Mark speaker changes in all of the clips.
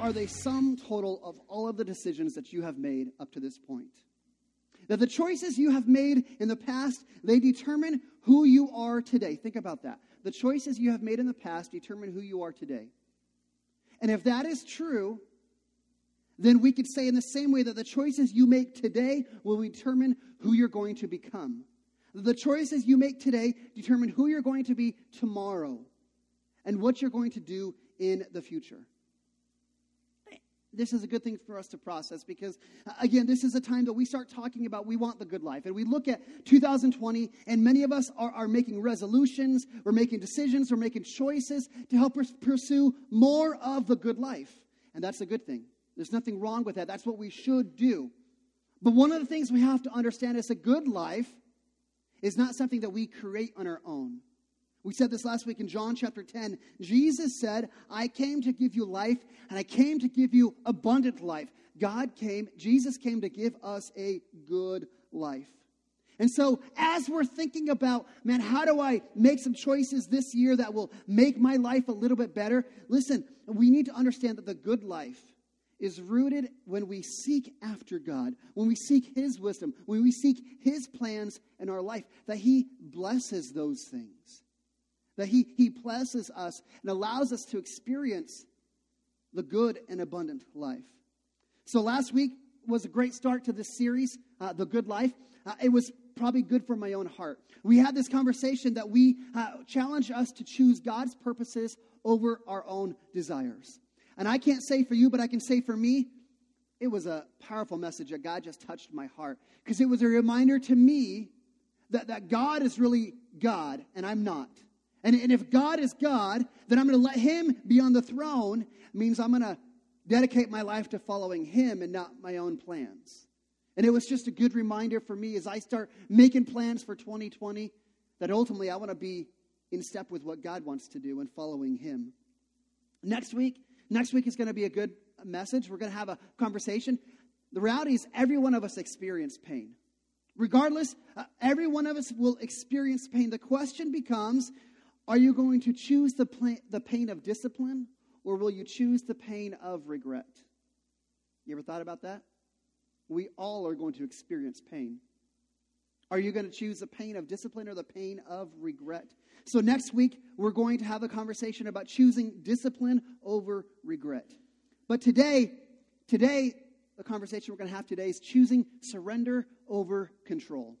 Speaker 1: are the sum total of all of the decisions that you have made up to this point. That the choices you have made in the past, they determine who you are today. Think about that. The choices you have made in the past determine who you are today. And if that is true, then we could say in the same way that the choices you make today will determine who you're going to become. The choices you make today determine who you're going to be tomorrow and what you're going to do in the future. This is a good thing for us to process because, uh, again, this is a time that we start talking about we want the good life. And we look at 2020, and many of us are, are making resolutions, we're making decisions, we're making choices to help us pursue more of the good life. And that's a good thing. There's nothing wrong with that. That's what we should do. But one of the things we have to understand is a good life is not something that we create on our own. We said this last week in John chapter 10. Jesus said, I came to give you life, and I came to give you abundant life. God came, Jesus came to give us a good life. And so, as we're thinking about, man, how do I make some choices this year that will make my life a little bit better? Listen, we need to understand that the good life is rooted when we seek after God, when we seek His wisdom, when we seek His plans in our life, that He blesses those things that he, he blesses us and allows us to experience the good and abundant life. So last week was a great start to this series, uh, The Good Life. Uh, it was probably good for my own heart. We had this conversation that we uh, challenge us to choose God's purposes over our own desires. And I can't say for you, but I can say for me, it was a powerful message that God just touched my heart because it was a reminder to me that, that God is really God and I'm not. And, and if God is God, then I'm going to let Him be on the throne. Means I'm going to dedicate my life to following Him and not my own plans. And it was just a good reminder for me as I start making plans for 2020 that ultimately I want to be in step with what God wants to do and following Him. Next week, next week is going to be a good message. We're going to have a conversation. The reality is, every one of us experience pain. Regardless, uh, every one of us will experience pain. The question becomes are you going to choose the, the pain of discipline or will you choose the pain of regret? You ever thought about that? We all are going to experience pain. Are you going to choose the pain of discipline or the pain of regret? So, next week, we're going to have a conversation about choosing discipline over regret. But today, today, the conversation we're going to have today is choosing surrender over control.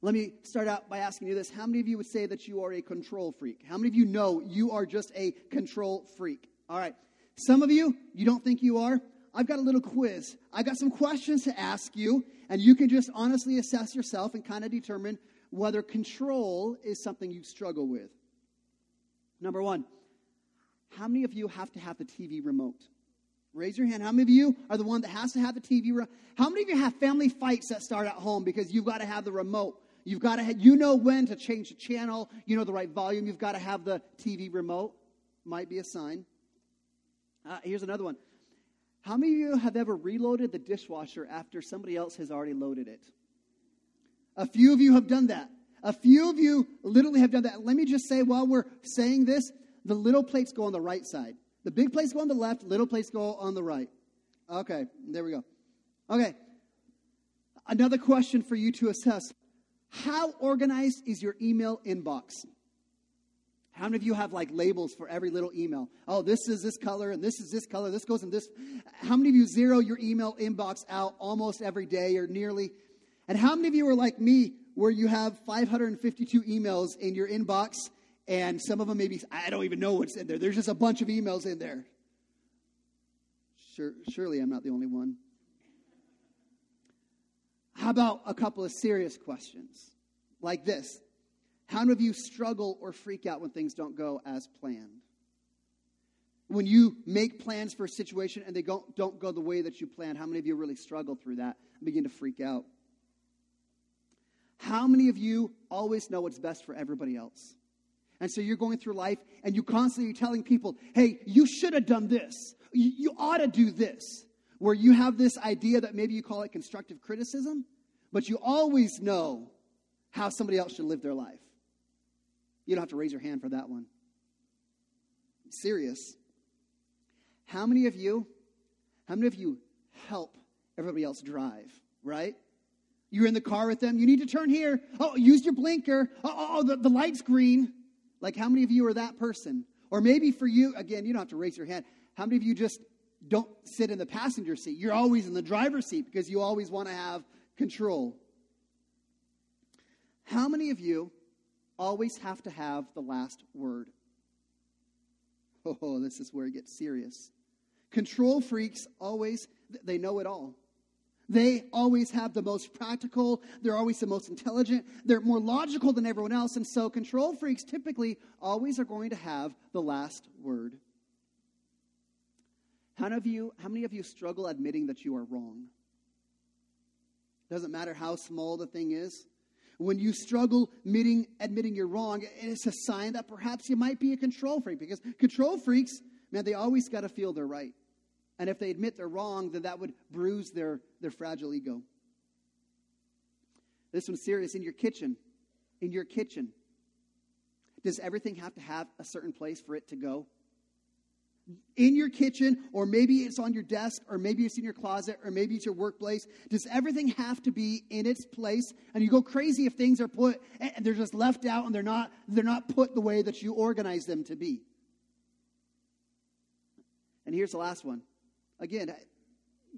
Speaker 1: Let me start out by asking you this. How many of you would say that you are a control freak? How many of you know you are just a control freak? All right. Some of you, you don't think you are. I've got a little quiz. I've got some questions to ask you, and you can just honestly assess yourself and kind of determine whether control is something you struggle with. Number one, how many of you have to have the TV remote? Raise your hand. How many of you are the one that has to have the TV? remote? How many of you have family fights that start at home because you've got to have the remote? You've got to, you know when to change the channel. You know the right volume. You've got to have the TV remote. Might be a sign. Uh, here's another one. How many of you have ever reloaded the dishwasher after somebody else has already loaded it? A few of you have done that. A few of you literally have done that. Let me just say while we're saying this, the little plates go on the right side. The big plates go on the left, little plates go on the right. Okay, there we go. Okay. Another question for you to assess how organized is your email inbox? How many of you have like labels for every little email? Oh, this is this color and this is this color. This goes in this. How many of you zero your email inbox out almost every day or nearly? And how many of you are like me where you have 552 emails in your inbox and some of them maybe I don't even know what's in there. There's just a bunch of emails in there. Sure, surely I'm not the only one. How about a couple of serious questions like this? How many of you struggle or freak out when things don't go as planned? When you make plans for a situation and they don't, don't go the way that you planned, how many of you really struggle through that and begin to freak out? How many of you always know what's best for everybody else? And so you're going through life and you constantly are telling people, hey, you should have done this. You, you ought to do this where you have this idea that maybe you call it constructive criticism, but you always know how somebody else should live their life. You don't have to raise your hand for that one. serious. How many of you, how many of you help everybody else drive, right? You're in the car with them. You need to turn here. Oh, use your blinker. Oh, oh, oh the, the light's green. Like, how many of you are that person? Or maybe for you, again, you don't have to raise your hand. How many of you just don't sit in the passenger seat? You're always in the driver's seat because you always want to have control. How many of you always have to have the last word? Oh, this is where it gets serious. Control freaks always, they know it all. They always have the most practical, they're always the most intelligent, they're more logical than everyone else, and so control freaks typically always are going to have the last word. How many of you, how many of you struggle admitting that you are wrong? It Doesn't matter how small the thing is. When you struggle admitting, admitting you're wrong, it's a sign that perhaps you might be a control freak because control freaks, man, they always got to feel they're right. And if they admit they're wrong, then that would bruise their, their fragile ego. This one's serious. In your kitchen, in your kitchen, does everything have to have a certain place for it to go? In your kitchen, or maybe it's on your desk, or maybe it's in your closet, or maybe it's your workplace. Does everything have to be in its place? And you go crazy if things are put and they're just left out and they're not they're not put the way that you organize them to be. And here's the last one. Again,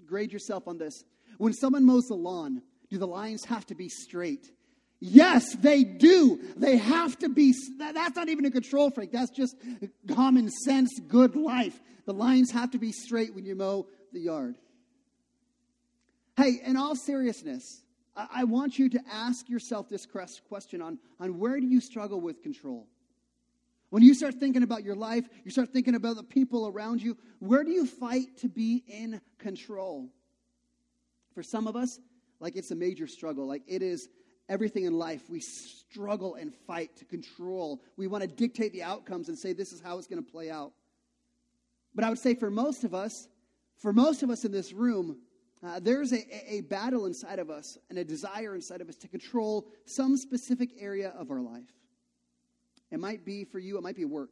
Speaker 1: grade yourself on this. When someone mows the lawn, do the lines have to be straight? Yes, they do. They have to be. That's not even a control freak. That's just common sense, good life. The lines have to be straight when you mow the yard. Hey, in all seriousness, I want you to ask yourself this question on, on where do you struggle with control? When you start thinking about your life, you start thinking about the people around you, where do you fight to be in control? For some of us, like it's a major struggle. Like it is everything in life. We struggle and fight to control. We want to dictate the outcomes and say this is how it's going to play out. But I would say for most of us, for most of us in this room, uh, there's a, a battle inside of us and a desire inside of us to control some specific area of our life. It might be for you, it might be work.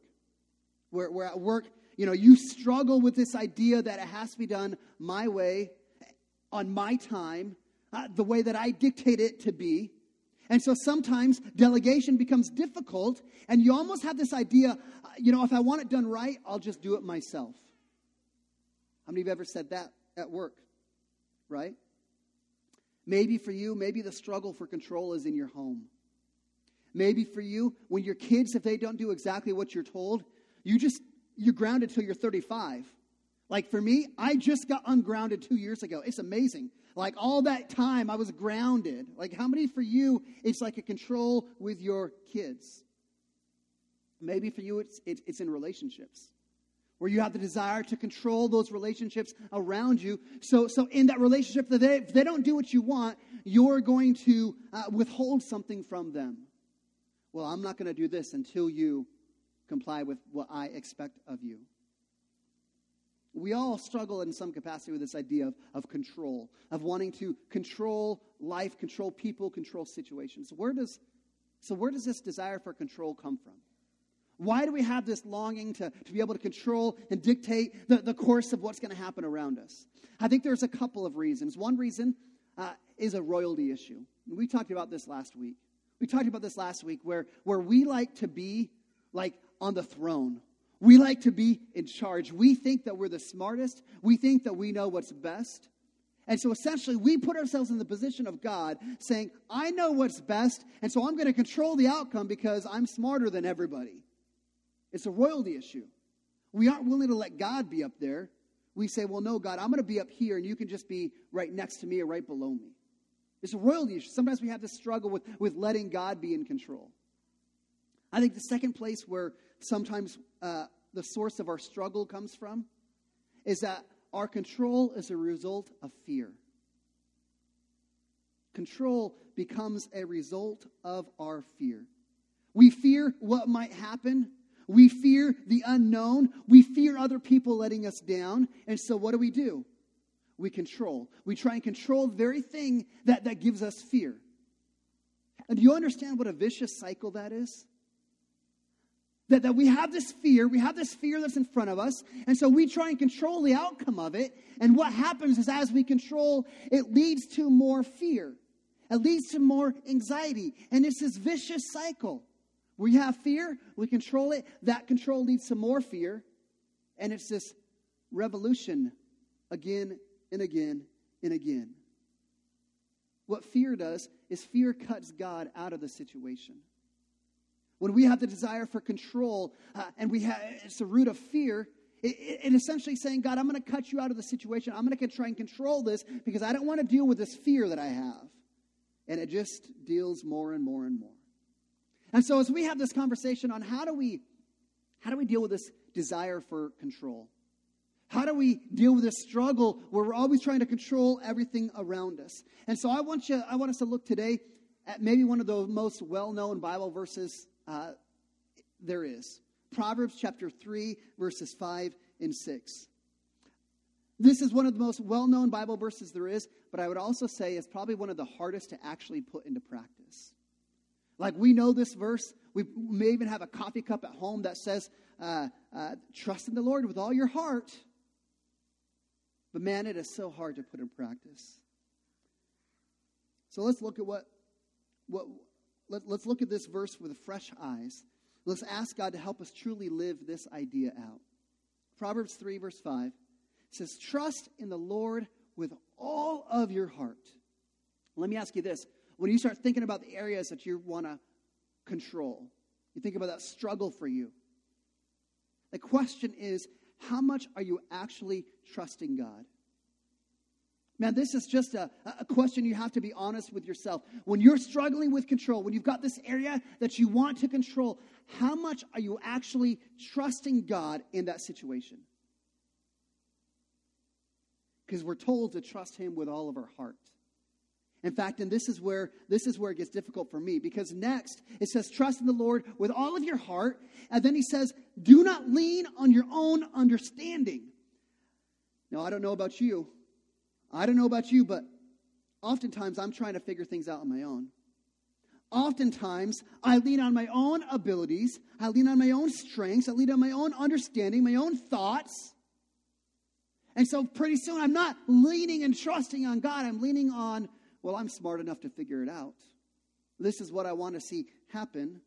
Speaker 1: Where, at work, you know, you struggle with this idea that it has to be done my way, on my time, uh, the way that I dictate it to be. And so sometimes delegation becomes difficult, and you almost have this idea, uh, you know, if I want it done right, I'll just do it myself. How many of you ever said that at work? Right? Maybe for you, maybe the struggle for control is in your home. Maybe for you, when your kids, if they don't do exactly what you're told, you just, you're grounded till you're 35. Like for me, I just got ungrounded two years ago. It's amazing. Like all that time, I was grounded. Like how many for you, it's like a control with your kids? Maybe for you, it's, it's, it's in relationships where you have the desire to control those relationships around you. So, so in that relationship, if they, if they don't do what you want, you're going to uh, withhold something from them well, I'm not going to do this until you comply with what I expect of you. We all struggle in some capacity with this idea of, of control, of wanting to control life, control people, control situations. So where does, so where does this desire for control come from? Why do we have this longing to, to be able to control and dictate the, the course of what's going to happen around us? I think there's a couple of reasons. One reason uh, is a royalty issue. We talked about this last week. We talked about this last week where, where we like to be like on the throne. We like to be in charge. We think that we're the smartest. We think that we know what's best. And so essentially, we put ourselves in the position of God saying, I know what's best, and so I'm going to control the outcome because I'm smarter than everybody. It's a royalty issue. We aren't willing to let God be up there. We say, Well, no, God, I'm going to be up here, and you can just be right next to me or right below me. It's a royalty issue. Sometimes we have this struggle with, with letting God be in control. I think the second place where sometimes uh, the source of our struggle comes from is that our control is a result of fear. Control becomes a result of our fear. We fear what might happen. We fear the unknown. We fear other people letting us down. And so, what do we do? we control. We try and control the very thing that, that gives us fear. And do you understand what a vicious cycle that is? That, that we have this fear, we have this fear that's in front of us, and so we try and control the outcome of it. And what happens is, as we control, it leads to more fear. It leads to more anxiety. And it's this vicious cycle. We have fear, we control it, that control leads to more fear, and it's this revolution again and again and again. What fear does is fear cuts God out of the situation. When we have the desire for control uh, and we have it's the root of fear, it, it essentially saying, God, I'm going to cut you out of the situation. I'm going to try and control this because I don't want to deal with this fear that I have. And it just deals more and more and more. And so as we have this conversation on how do we how do we deal with this desire for control? How do we deal with this struggle where we're always trying to control everything around us? And so I want you I want us to look today at maybe one of the most well-known Bible verses uh, there is. Proverbs chapter 3 verses 5 and 6. This is one of the most well known Bible verses there is, but I would also say it's probably one of the hardest to actually put into practice. Like we know this verse. We may even have a coffee cup at home that says, uh, uh, Trust in the Lord with all your heart. But man, it is so hard to put in practice. So let's look at what, what let, let's look at this verse with fresh eyes. Let's ask God to help us truly live this idea out. Proverbs 3, verse 5 says, Trust in the Lord with all of your heart. Let me ask you this. When you start thinking about the areas that you want to control, you think about that struggle for you. The question is, how much are you actually trusting God? Man, this is just a, a question you have to be honest with yourself. When you're struggling with control, when you've got this area that you want to control, how much are you actually trusting God in that situation? because we're told to trust him with all of our heart. In fact, and this is where this is where it gets difficult for me because next it says trust in the Lord with all of your heart, and then he says, "Do not lean on your own understanding." Now, I don't know about you. I don't know about you, but oftentimes I'm trying to figure things out on my own. Oftentimes, I lean on my own abilities, I lean on my own strengths, I lean on my own understanding, my own thoughts. And so pretty soon I'm not leaning and trusting on God. I'm leaning on, well, I'm smart enough to figure it out. This is what I want to see happen.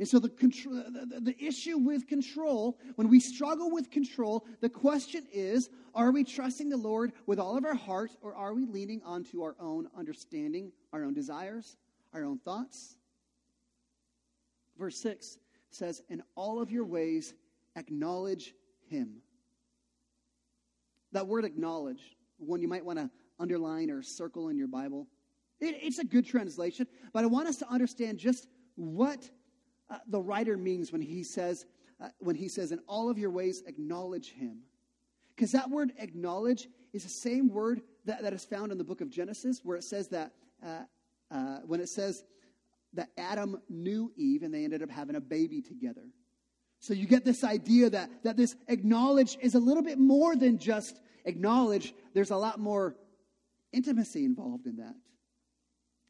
Speaker 1: And so the, control, the, the, issue with control, when we struggle with control, the question is are we trusting the Lord with all of our heart, or are we leaning onto our own understanding, our own desires, our own thoughts? Verse 6 says, In all of your ways, acknowledge him. That word acknowledge, one you might want to underline or circle in your Bible, it, it's a good translation, but I want us to understand just what uh, the writer means when he says, uh, when he says, in all of your ways, acknowledge him. Because that word acknowledge is the same word that, that is found in the book of Genesis, where it says that, uh, uh when it says that Adam knew Eve and they ended up having a baby together. So you get this idea that, that this acknowledge is a little bit more than just acknowledge. There's a lot more intimacy involved in that.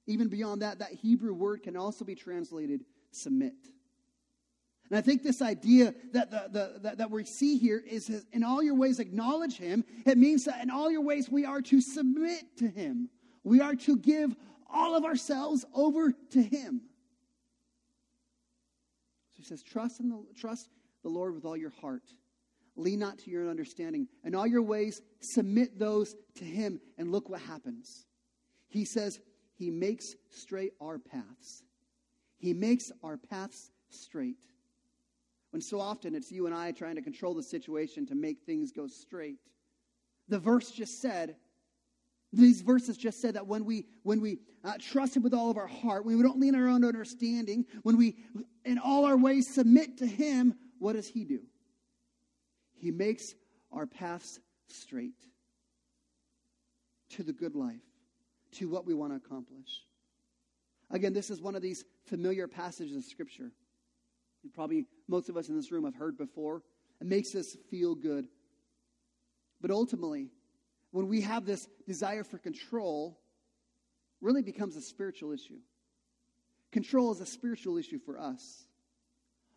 Speaker 1: Even beyond that, that Hebrew word can also be translated submit. And I think this idea that, the, the, that, we see here is in all your ways acknowledge him. It means that in all your ways we are to submit to him. We are to give all of ourselves over to him. So he says, trust in the, trust the Lord with all your heart. Lean not to your understanding. In all your ways, submit those to him. And look what happens. He says, He makes straight our paths. He makes our paths straight. When so often it's you and I trying to control the situation to make things go straight. The verse just said, these verses just said that when we when we uh, trust him with all of our heart when we don't lean on our own understanding when we in all our ways submit to him what does he do he makes our paths straight to the good life to what we want to accomplish again this is one of these familiar passages of scripture probably most of us in this room have heard before it makes us feel good but ultimately when we have this desire for control, really becomes a spiritual issue. Control is a spiritual issue for us.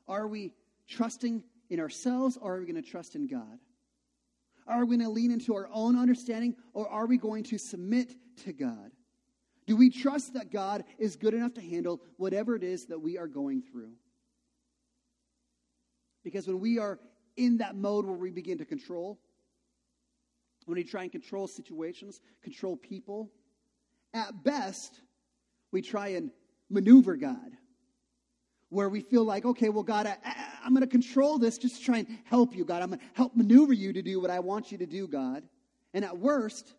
Speaker 1: Are we trusting in ourselves or are we going to trust in God? Are we going to lean into our own understanding or are we going to submit to God? Do we trust that God is good enough to handle whatever it is that we are going through? Because when we are in that mode where we begin to control, when we try and control situations, control people, at best, we try and maneuver God. Where we feel like, okay, well, God, I, am going to control this just to try and help you, God. I'm going to help maneuver you to do what I want you to do, God. And at worst,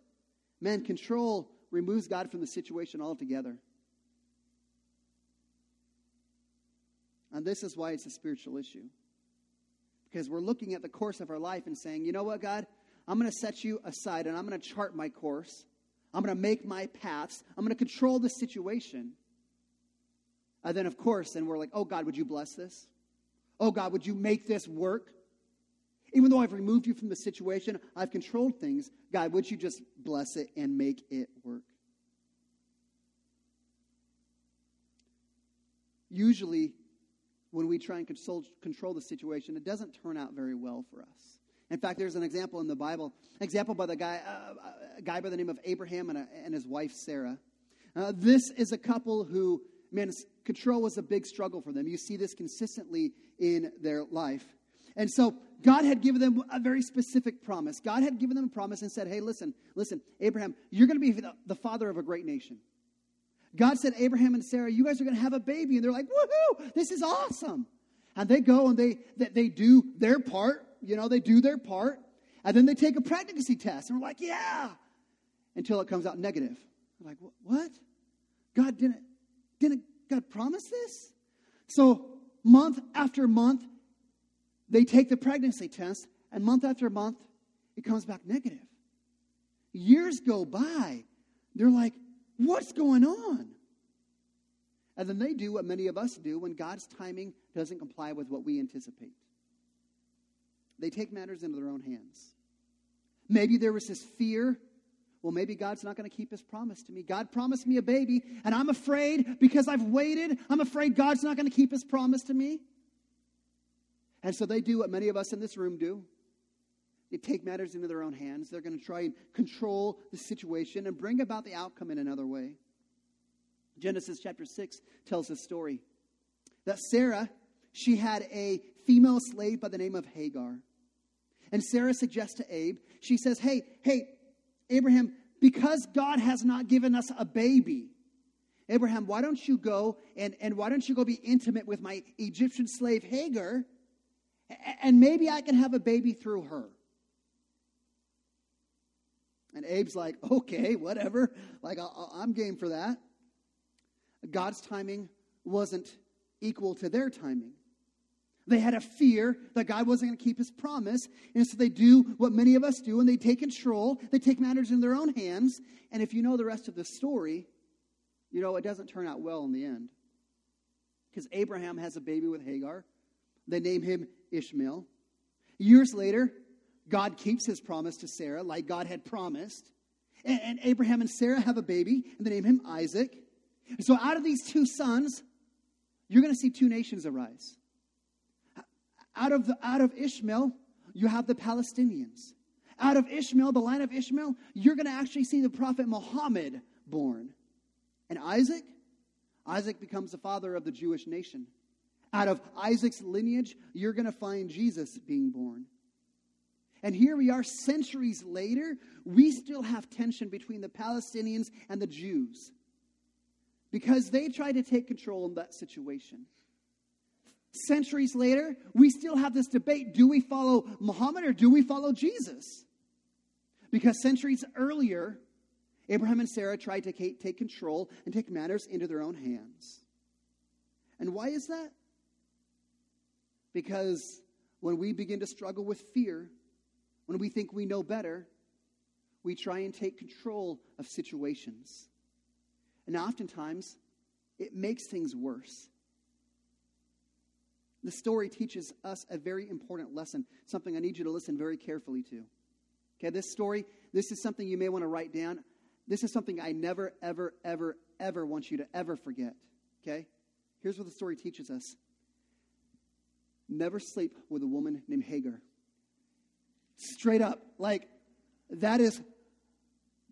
Speaker 1: man, control removes God from the situation altogether. And this is why it's a spiritual issue. Because we're looking at the course of our life and saying, you know what, God? I'm going to set you aside and I'm going to chart my course. I'm going to make my paths. I'm going to control the situation. And then, of course, and we're like, oh, God, would you bless this? Oh, God, would you make this work? Even though I've removed you from the situation, I've controlled things. God, would you just bless it and make it work? Usually, when we try and control the situation, it doesn't turn out very well for us. In fact, there's an example in the Bible, example by the guy, uh, a guy by the name of Abraham and, a, and his wife Sarah. Uh, this is a couple who, man, control was a big struggle for them. You see this consistently in their life. And so God had given them a very specific promise. God had given them a promise and said, hey, listen, listen, Abraham, you're going to be the father of a great nation. God said, Abraham and Sarah, you guys are going to have a baby. And they're like, woohoo, this is awesome. And they go and they, they, they do their part. You know, they do their part. And then they take a pregnancy test. And we're like, yeah. Until it comes out negative. We're like, what? God didn't, didn't God promise this? So month after month, they take the pregnancy test, and month after month, it comes back negative. Years go by. They're like, what's going on? And then they do what many of us do when God's timing doesn't comply with what we anticipate. They take matters into their own hands. Maybe there was this fear. Well, maybe God's not going to keep his promise to me. God promised me a baby, and I'm afraid because I've waited, I'm afraid God's not going to keep his promise to me. And so they do what many of us in this room do. They take matters into their own hands. They're going to try and control the situation and bring about the outcome in another way. Genesis chapter 6 tells a story that Sarah, she had a female slave by the name of Hagar. And Sarah suggests to Abe, she says, Hey, hey, Abraham, because God has not given us a baby, Abraham, why don't you go and, and why don't you go be intimate with my Egyptian slave Hagar? And maybe I can have a baby through her. And Abe's like, okay, whatever. Like, I'm game for that. God's timing wasn't equal to their timing. They had a fear that God wasn't going to keep his promise. And so they do what many of us do, and they take control. They take matters in their own hands. And if you know the rest of the story, you know it doesn't turn out well in the end. Because Abraham has a baby with Hagar. They name him Ishmael. Years later, God keeps his promise to Sarah, like God had promised. And, and Abraham and Sarah have a baby, and they name him Isaac. So, out of these two sons, you're going to see two nations arise. Out of, the, out of Ishmael, you have the Palestinians. Out of Ishmael, the line of Ishmael, you're going to actually see the prophet Muhammad born. And Isaac, Isaac becomes the father of the Jewish nation. Out of Isaac's lineage, you're going to find Jesus being born. And here we are, centuries later, we still have tension between the Palestinians and the Jews because they tried to take control in that situation. Centuries later, we still have this debate do we follow Muhammad or do we follow Jesus? Because centuries earlier, Abraham and Sarah tried to take control and take matters into their own hands. And why is that? Because when we begin to struggle with fear, when we think we know better, we try and take control of situations. And oftentimes, it makes things worse. The story teaches us a very important lesson, something I need you to listen very carefully to. Okay, this story, this is something you may want to write down. This is something I never, ever, ever, ever want you to ever forget. Okay? Here's what the story teaches us never sleep with a woman named Hagar. Straight up. Like, that is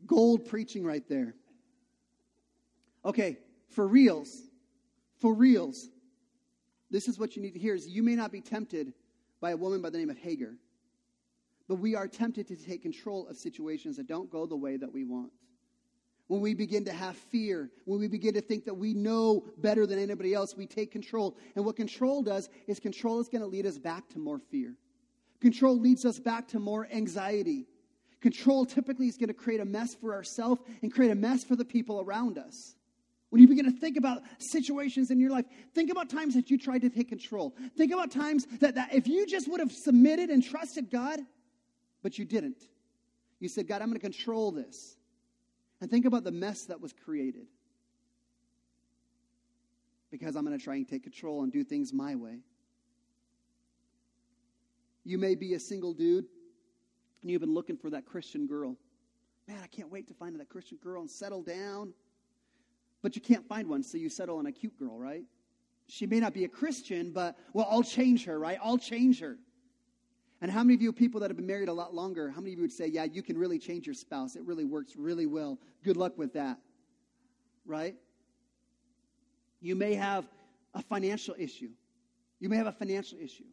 Speaker 1: gold preaching right there. Okay, for reals, for reals, this is what you need to hear is you may not be tempted by a woman by the name of Hagar, but we are tempted to take control of situations that don't go the way that we want. When we begin to have fear, when we begin to think that we know better than anybody else, we take control. And what control does is control is going to lead us back to more fear. Control leads us back to more anxiety. Control typically is going to create a mess for ourselves and create a mess for the people around us. When you begin to think about situations in your life, think about times that you tried to take control. Think about times that, that if you just would have submitted and trusted God, but you didn't. You said, God, I'm going to control this. And think about the mess that was created. Because I'm going to try and take control and do things my way. You may be a single dude and you've been looking for that Christian girl. Man, I can't wait to find that Christian girl and settle down. But you can't find one, so you settle on a cute girl, right? She may not be a Christian, but, well, I'll change her, right? I'll change her. And how many of you people that have been married a lot longer, how many of you would say, yeah, you can really change your spouse? It really works really well. Good luck with that, right? You may have a financial issue. You may have a financial issue.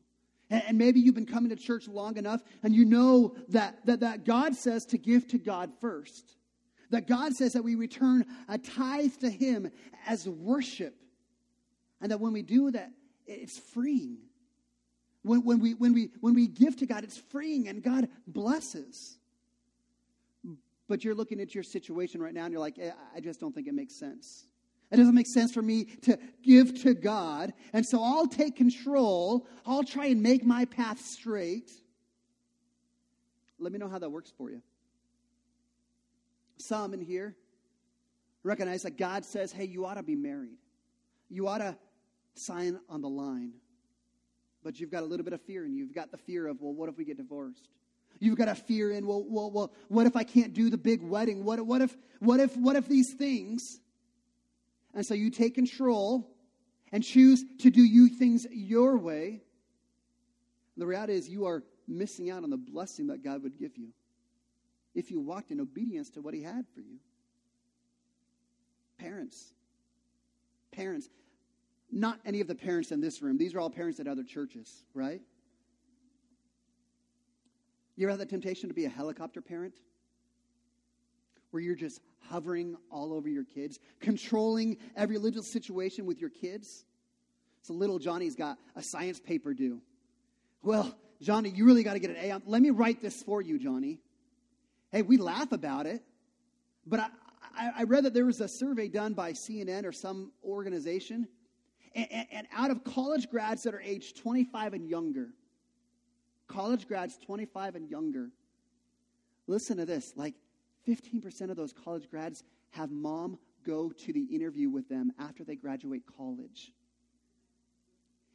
Speaker 1: And, and maybe you've been coming to church long enough and you know that, that, that God says to give to God first. That God says that we return a tithe to Him as worship. And that when we do that, it's freeing. When, when, we, when, we, when we give to God, it's freeing and God blesses. But you're looking at your situation right now and you're like, eh, I just don't think it makes sense. It doesn't make sense for me to give to God. And so I'll take control. I'll try and make my path straight. Let me know how that works for you. Some in here recognize that God says, hey, you ought to be married. You ought to sign on the line. But you've got a little bit of fear, and you've got the fear of, well, what if we get divorced? You've got a fear in, well, well, well, what if I can't do the big wedding? What, what if, what if, what if these things? And so you take control and choose to do you things your way. the reality is you are missing out on the blessing that God would give you if you walked in obedience to what He had for you. Parents, parents, not any of the parents in this room, these are all parents at other churches, right? You ever had the temptation to be a helicopter parent? Where you're just hovering all over your kids, controlling every little situation with your kids? So little Johnny's got a science paper due. Well, Johnny, you really got to get an A. Let me write this for you, Johnny. Hey, we laugh about it, but I, I, I read that there was a survey done by CNN or some organization, and, and, and out of college grads that are aged 25 and younger, college grads 25 and younger, listen to this like 15% of those college grads have mom go to the interview with them after they graduate college.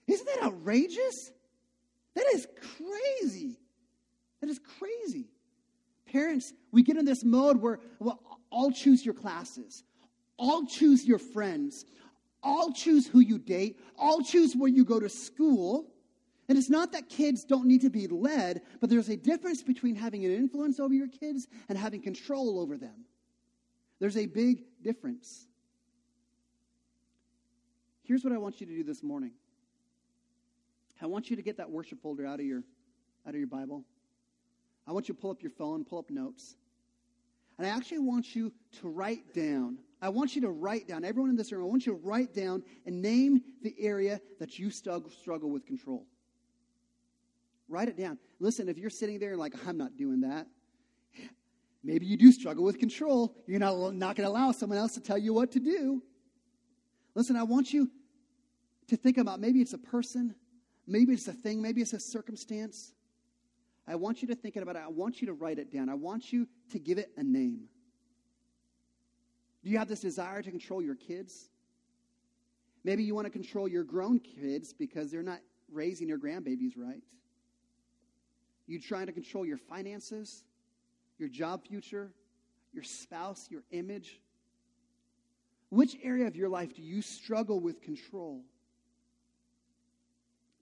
Speaker 1: Isn't that outrageous? That is crazy. That is crazy. Parents, we get in this mode where, well, I'll choose your classes, I'll choose your friends, I'll choose who you date, I'll choose where you go to school. And it's not that kids don't need to be led, but there's a difference between having an influence over your kids and having control over them. There's a big difference. Here's what I want you to do this morning. I want you to get that worship folder out of your out of your Bible. I want you to pull up your phone, pull up notes. And I actually want you to write down. I want you to write down, everyone in this room, I want you to write down and name the area that you struggle with control. Write it down. Listen, if you're sitting there and like, I'm not doing that, maybe you do struggle with control. You're not, not going to allow someone else to tell you what to do. Listen, I want you to think about maybe it's a person, maybe it's a thing, maybe it's a circumstance. I want you to think about it. I want you to write it down. I want you to give it a name. Do you have this desire to control your kids? Maybe you want to control your grown kids because they're not raising your grandbabies right. You trying to control your finances, your job future, your spouse, your image? Which area of your life do you struggle with control?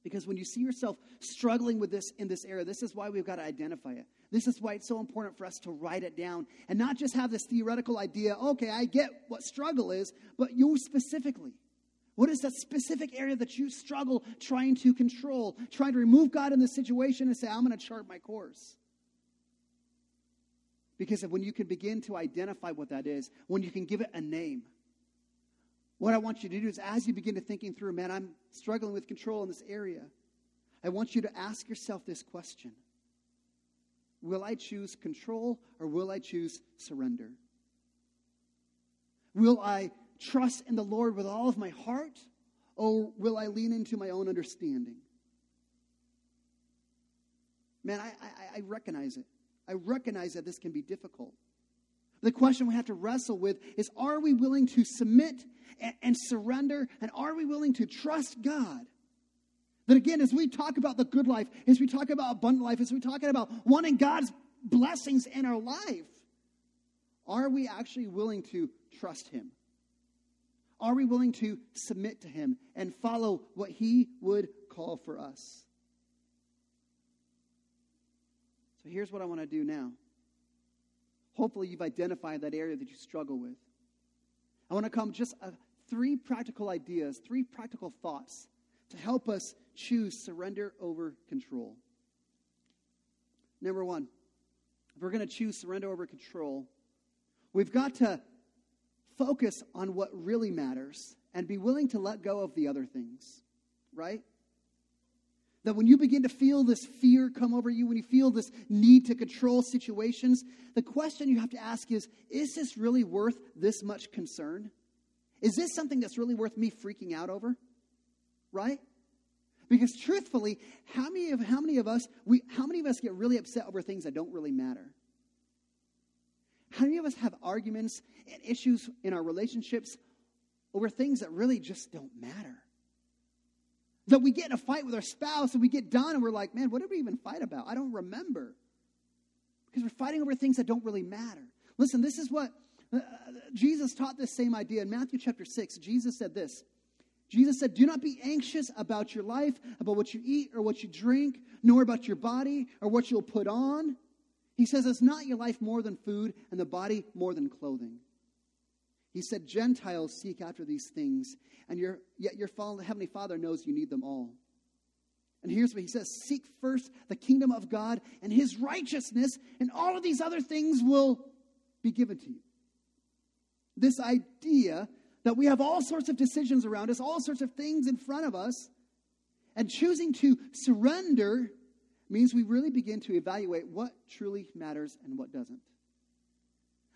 Speaker 1: Because when you see yourself struggling with this in this area, this is why we've got to identify it. This is why it's so important for us to write it down and not just have this theoretical idea, okay, I get what struggle is, but you specifically. What is that specific area that you struggle trying to control, trying to remove God in the situation and say, I'm going to chart my course? Because when you can begin to identify what that is, when you can give it a name, what I want you to do is as you begin to thinking through, man, I'm struggling with control in this area, I want you to ask yourself this question Will I choose control or will I choose surrender? Will I trust in the Lord with all of my heart or will I lean into my own understanding? Man, I, I, I recognize it. I recognize that this can be difficult. The question we have to wrestle with is are we willing to submit and, and surrender? And are we willing to trust God? That again, as we talk about the good life, as we talk about abundant life, as we talk about wanting God's blessings in our life, are we actually willing to trust Him? Are we willing to submit to Him and follow what He would call for us? So here's what I want to do now. Hopefully, you've identified that area that you struggle with. I want to come just uh, three practical ideas, three practical thoughts to help us choose surrender over control. Number one, if we're going to choose surrender over control, we've got to focus on what really matters and be willing to let go of the other things, right? That when you begin to feel this fear come over you, when you feel this need to control situations, the question you have to ask is Is this really worth this much concern? Is this something that's really worth me freaking out over? Right? Because truthfully, how many of how many of us we how many of us get really upset over things that don't really matter? How many of us have arguments and issues in our relationships over things that really just don't matter? That we get in a fight with our spouse and we get done and we're like, man, what did we even fight about? I don't remember. Because we're fighting over things that don't really matter. Listen, this is what uh, Jesus taught this same idea. In Matthew chapter 6, Jesus said this Jesus said, Do not be anxious about your life, about what you eat or what you drink, nor about your body or what you'll put on. He says, It's not your life more than food and the body more than clothing? He said, Gentiles seek after these things, and your, yet your Heavenly Father knows you need them all. And here's what he says Seek first the kingdom of God and his righteousness, and all of these other things will be given to you. This idea that we have all sorts of decisions around us, all sorts of things in front of us, and choosing to surrender means we really begin to evaluate what truly matters and what doesn't.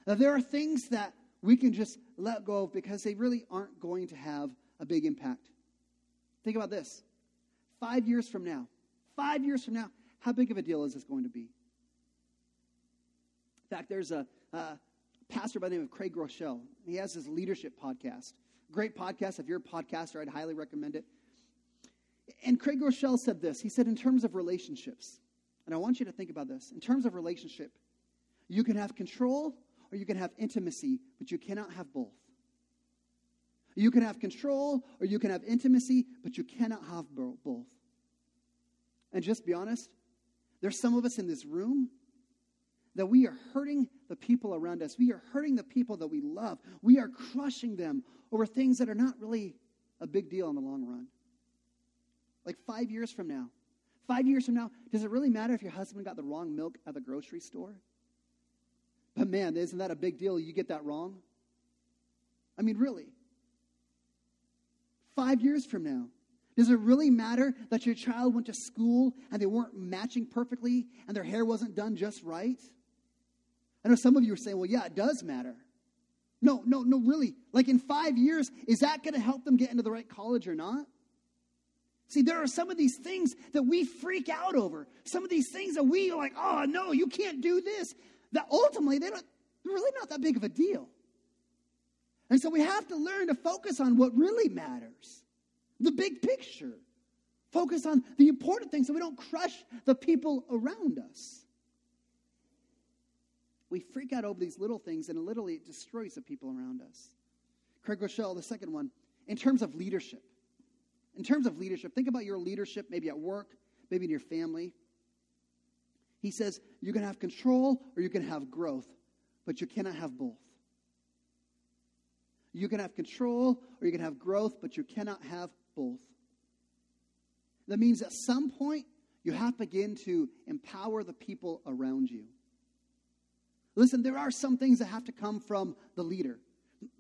Speaker 1: Now, there are things that we can just let go of because they really aren't going to have a big impact. Think about this five years from now, five years from now, how big of a deal is this going to be? In fact, there's a, a pastor by the name of Craig Groeschel. He has his leadership podcast. Great podcast. If you're a podcaster, I'd highly recommend it. And Craig Groeschel said this. He said, in terms of relationships, and I want you to think about this. In terms of relationship, you can have control or you can have intimacy, but you cannot have both. You can have control or you can have intimacy, but you cannot have both. And just be honest, there's some of us in this room that we are hurting the people around us. We are hurting the people that we love. We are crushing them over things that are not really a big deal in the long run. Like five years from now. Five years from now, does it really matter if your husband got the wrong milk at the grocery store? But man, isn't that a big deal? You get that wrong? I mean, really. Five years from now, does it really matter that your child went to school and they weren't matching perfectly and their hair wasn't done just right? I know some of you are saying, well, yeah, it does matter. No, no, no, really. Like in five years, is that going to help them get into the right college or not? See, there are some of these things that we freak out over. Some of these things that we are like, oh, no, you can't do this that ultimately they don't, they're really not that big of a deal. And so we have to learn to focus on what really matters the big picture. Focus on the important things so we don't crush the people around us. We freak out over these little things and literally it destroys the people around us. Craig Groeschel, the second one, in terms of leadership. In terms of leadership, think about your leadership maybe at work, maybe in your family. He says you can have control or you can have growth, but you cannot have both. You can have control or you can have growth, but you cannot have both. That means at some point, you have to begin to empower the people around you. Listen, there are some things that have to come from the leader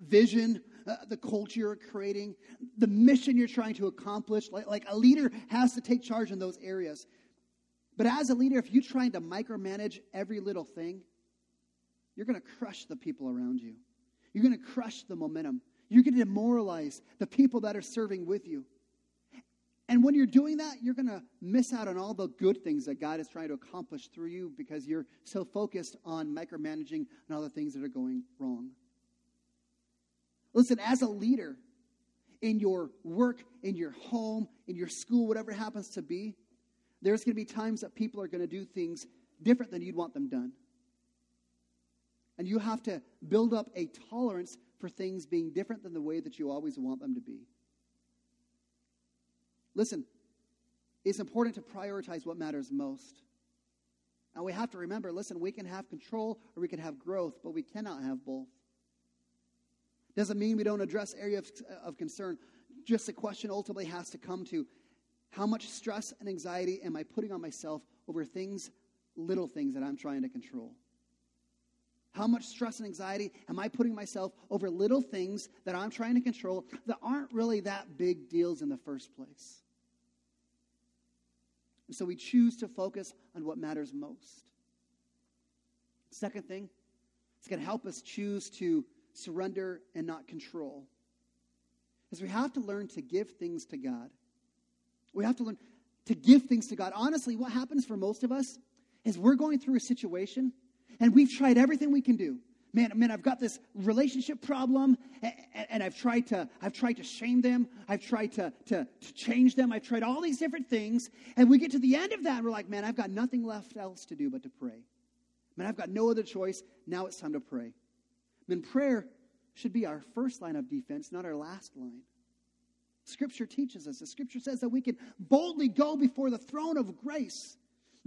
Speaker 1: vision, uh, the culture you're creating, the mission you're trying to accomplish. Like, like a leader has to take charge in those areas. But as a leader, if you're trying to micromanage every little thing, you're going to crush the people around you. You're going to crush the momentum. You're going to demoralize the people that are serving with you. And when you're doing that, you're going to miss out on all the good things that God is trying to accomplish through you because you're so focused on micromanaging and all the things that are going wrong. Listen, as a leader in your work, in your home, in your school, whatever it happens to be, there's going to be times that people are going to do things different than you'd want them done. And you have to build up a tolerance for things being different than the way that you always want them to be. Listen, it's important to prioritize what matters most. And we have to remember listen, we can have control or we can have growth, but we cannot have both. Doesn't mean we don't address areas of, uh, of concern. Just the question ultimately has to come to how much stress and anxiety am I putting on myself over things, little things that I'm trying to control? How much stress and anxiety am I putting myself over little things that I'm trying to control that aren't really that big deals in the first place? And so we choose to focus on what matters most. Second thing, it's going to help us choose to surrender and not control. Is we have to learn to give things to God. We have to learn to give things to God. Honestly, what happens for most of us is we're going through a situation and we've tried everything we can do man, man, I've got this relationship problem, and, and, I've tried to, I've tried to shame them, I've tried to, to, to change them, I've tried all these different things, and we get to the end of that, and we're like, man, I've got nothing left else to do but to pray. Man, I've got no other choice. Now it's time to pray. Man, prayer should be our first line of defense, not our last line. Scripture teaches us. The Scripture says that we can boldly go before the throne of grace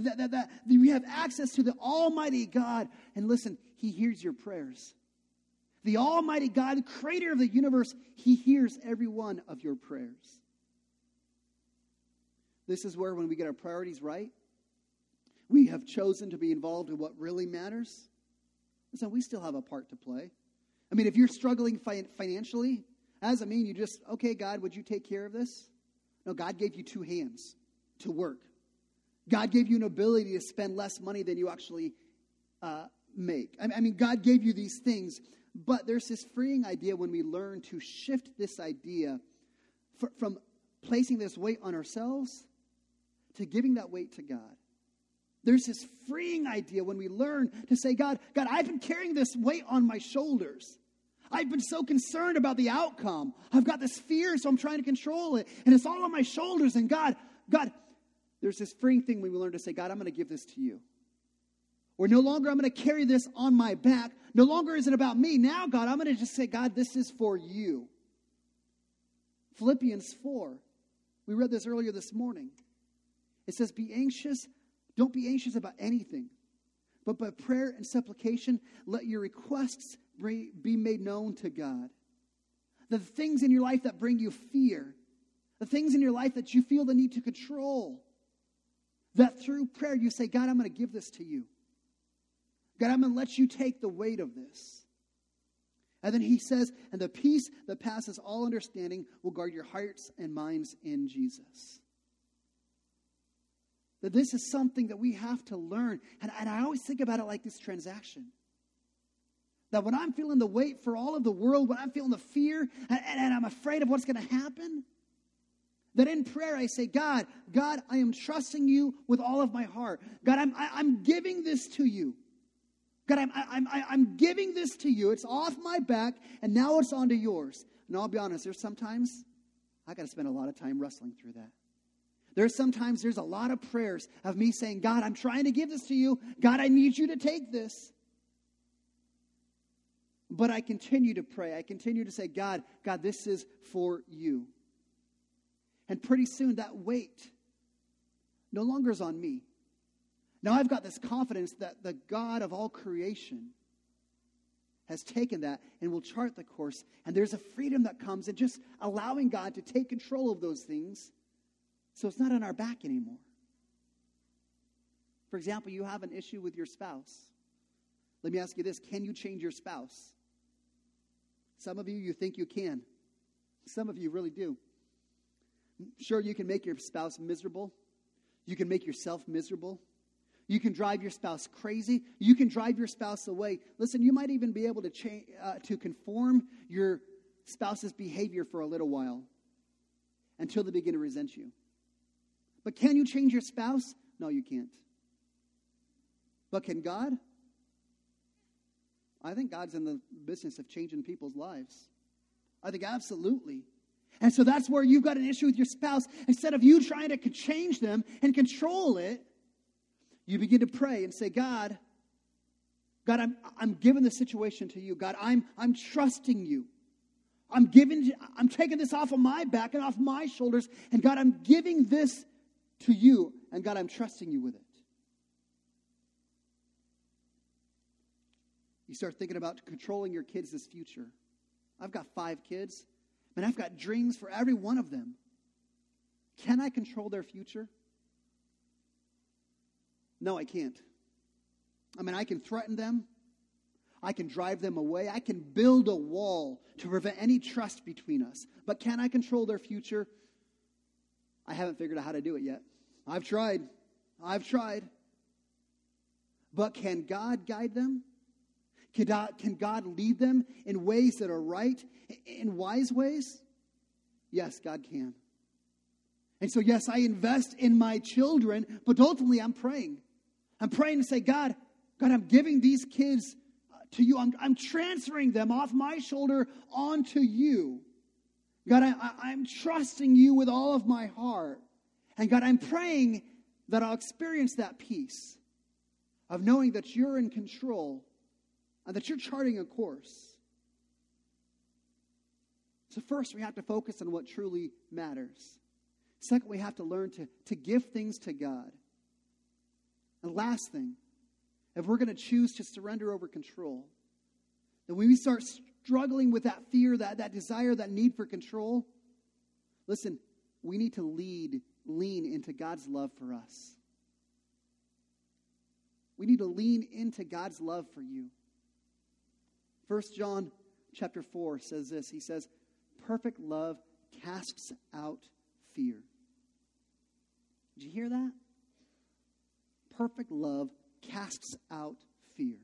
Speaker 1: that, that, that, we have access to the Almighty God. And listen, He hears your prayers. The Almighty God, creator of the universe, He hears every one of your prayers. This is where, when we get our priorities right, we have chosen to be involved in what really matters. So we still have a part to play. I mean, if you're struggling fi- financially, doesn't mean you just, okay, God, would you take care of this? No, God gave you two hands to work. God gave you an ability to spend less money than you actually uh, make. I mean, God gave you these things, but there's this freeing idea when we learn to shift this idea from placing this weight on ourselves to giving that weight to God. There's this freeing idea when we learn to say, God, God, I've been carrying this weight on my shoulders. I've been so concerned about the outcome. I've got this fear, so I'm trying to control it. And it's all on my shoulders. And God, God, there's this freeing thing when we learn to say, God, I'm going to give this to you. Or no longer I'm going to carry this on my back. No longer is it about me. Now, God, I'm going to just say, God, this is for you. Philippians 4. We read this earlier this morning. It says, Be anxious. Don't be anxious about anything. But by prayer and supplication, let your requests be made known to God. The things in your life that bring you fear, the things in your life that you feel the need to control, that through prayer you say, God, I'm going to give this to you. God, I'm going to let you take the weight of this. And then he says, and the peace that passes all understanding will guard your hearts and minds in Jesus. That this is something that we have to learn. And, and I always think about it like this transaction. That when I'm feeling the weight for all of the world, when I'm feeling the fear, and, and I'm afraid of what's going to happen, that in prayer I say, God, God, I am trusting you with all of my heart. God, I'm, I, am i am giving this to you. God, I'm, I'm, I'm giving this to you. It's off my back, and now it's onto yours. And I'll be honest, there's sometimes I got to spend a lot of time wrestling through that. There's sometimes there's a lot of prayers of me saying, God, I'm trying to give this to you. God, I need you to take this. But I continue to pray. I continue to say, God, God, this is for you. And pretty soon that weight no longer is on me. Now I've got this confidence that the God of all creation has taken that and will chart the course. And there's a freedom that comes in just allowing God to take control of those things so it's not on our back anymore. For example, you have an issue with your spouse. Let me ask you this can you change your spouse? Some of you, you think you can. Some of you really do. Sure, you can make your spouse miserable. You can make yourself miserable. You can drive your spouse crazy. You can drive your spouse away. Listen, you might even be able to change uh, to conform your spouse's behavior for a little while until they begin to resent you. But can you change your spouse? No, you can't. But can God? I think God's in the business of changing people's lives. I think absolutely. And so that's where you've got an issue with your spouse. Instead of you trying to change them and control it, you begin to pray and say, God, God, I'm, I'm giving the situation to you. God, I'm, I'm trusting you. I'm giving, I'm taking this off of my back and off my shoulders. And God, I'm giving this to you. And God, I'm trusting you with it. You start thinking about controlling your kids' future. I've got five kids, and I've got dreams for every one of them. Can I control their future? No, I can't. I mean, I can threaten them. I can drive them away. I can build a wall to prevent any trust between us. But can I control their future? I haven't figured out how to do it yet. I've tried. I've tried. But can God guide them? Can God, lead them in ways that are right, in wise ways? Yes, God can. And so, yes, I invest in my children, but ultimately I'm praying. I'm praying to say, God, God, I'm giving these kids uh, to you. I'm, I'm transferring them off my shoulder onto you. God, I, I'm trusting you with all of my heart. And God, I'm praying that I'll experience that peace of knowing that you're in control Uh, that you're charting a course. So, first, we have to focus on what truly matters. Second, we have to learn to, to give things to God. And last thing, if we're going to choose to surrender over control, then when we start struggling with that fear, that, that desire, that need for control, listen, we need to lead, lean into God's love for us. We need to lean into God's love for you. First John chapter 4 says this. He says, Perfect love casts out fear. Did you hear that? Perfect love casts out fear.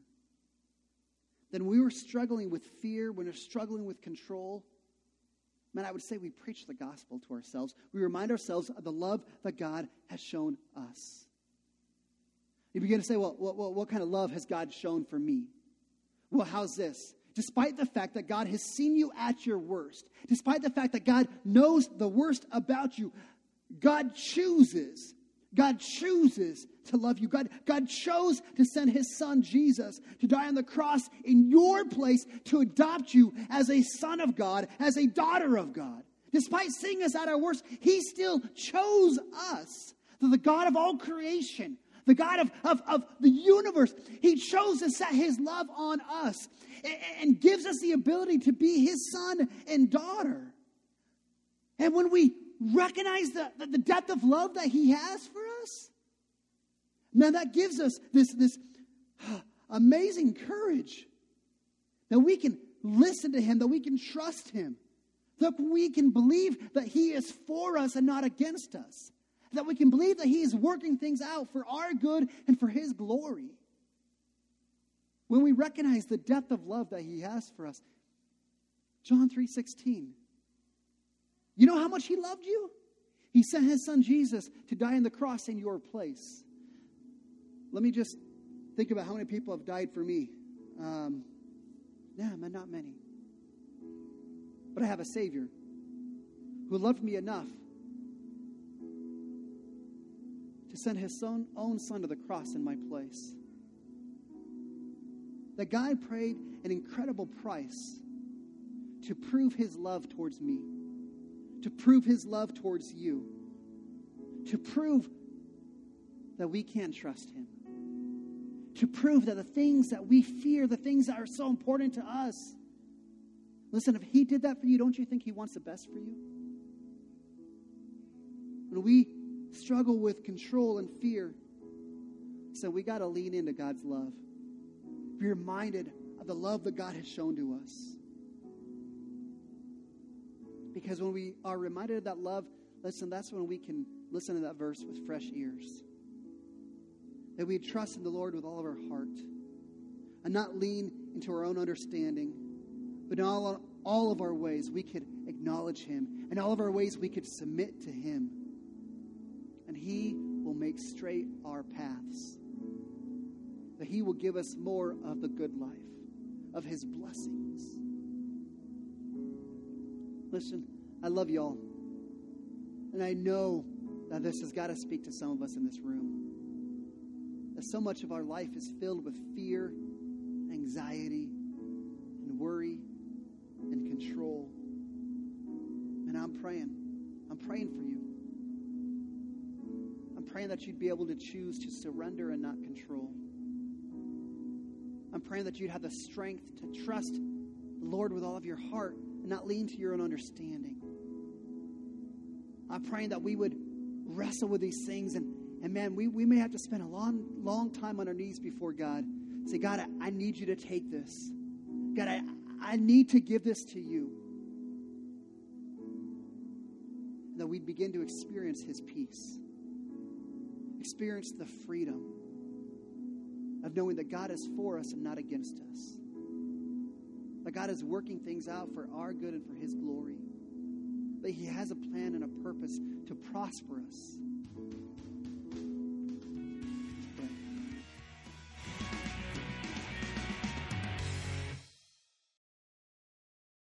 Speaker 1: Then we were struggling with fear, when we're struggling with control, man, I would say we preach the gospel to ourselves. We remind ourselves of the love that God has shown us. You begin to say, well, what, what, what kind of love has God shown for me? Well, how's this? Despite the fact that God has seen you at your worst, despite the fact that God knows the worst about you, God chooses, God chooses to love you. God, God chose to send his son Jesus to die on the cross in your place to adopt you as a son of God, as a daughter of God. Despite seeing us at our worst, he still chose us. The God of all creation, the God of, of, of the universe. He chose to set his love on us and, and gives us the ability to be his son and daughter. And when we recognize the, the, depth of love that he has for us, man, that gives us this, this amazing courage that we can listen to him, that we can trust him, that we can believe that he is for us and not against us that we can believe that He is working things out for our good and for His glory. When we recognize the depth of love that He has for us, John 3:16. You know how much He loved you? He sent His Son Jesus to die on the cross in your place. Let me just think about how many people have died for me. Um, yeah, not many. But I have a Savior who loved me enough to send his son, own son to the cross in my place. The guy paid an incredible price to prove his love towards me, to prove his love towards you, to prove that we can trust him, to prove that the things that we fear, the things that are so important to us, listen, if he did that for you, don't you think he wants the best for you? When we struggle with control and fear, so we got to lean into God's love. Be reminded of the love that God has shown to us. Because when we are reminded of that love, listen, that's when we can listen to that verse with fresh ears. That we trust in the Lord with all of our heart and not lean into our own understanding, but in all, all of our ways we could acknowledge Him. In all of our ways we could submit to Him. He will make straight our paths. That He will give us more of the good life, of His blessings. Listen, I love y'all. And I know that this has got to speak to some of us in this room. That so much of our life is filled with fear, anxiety, and worry and control. And I'm praying. I'm praying for you. Praying that you'd be able to choose to surrender and not control. I'm praying that you'd have the strength to trust the Lord with all of your heart and not lean to your own understanding. I'm praying that we would wrestle with these things and, and man, we, we may have to spend a long, long time on our knees before God. Say, God, I, I need you to take this. God, I, I need to give this to you. And that we'd begin to experience his peace. Experience the freedom of knowing that God is for us and not against us. That God is working things out for our good and for His glory. That He has a plan and a purpose to prosper us.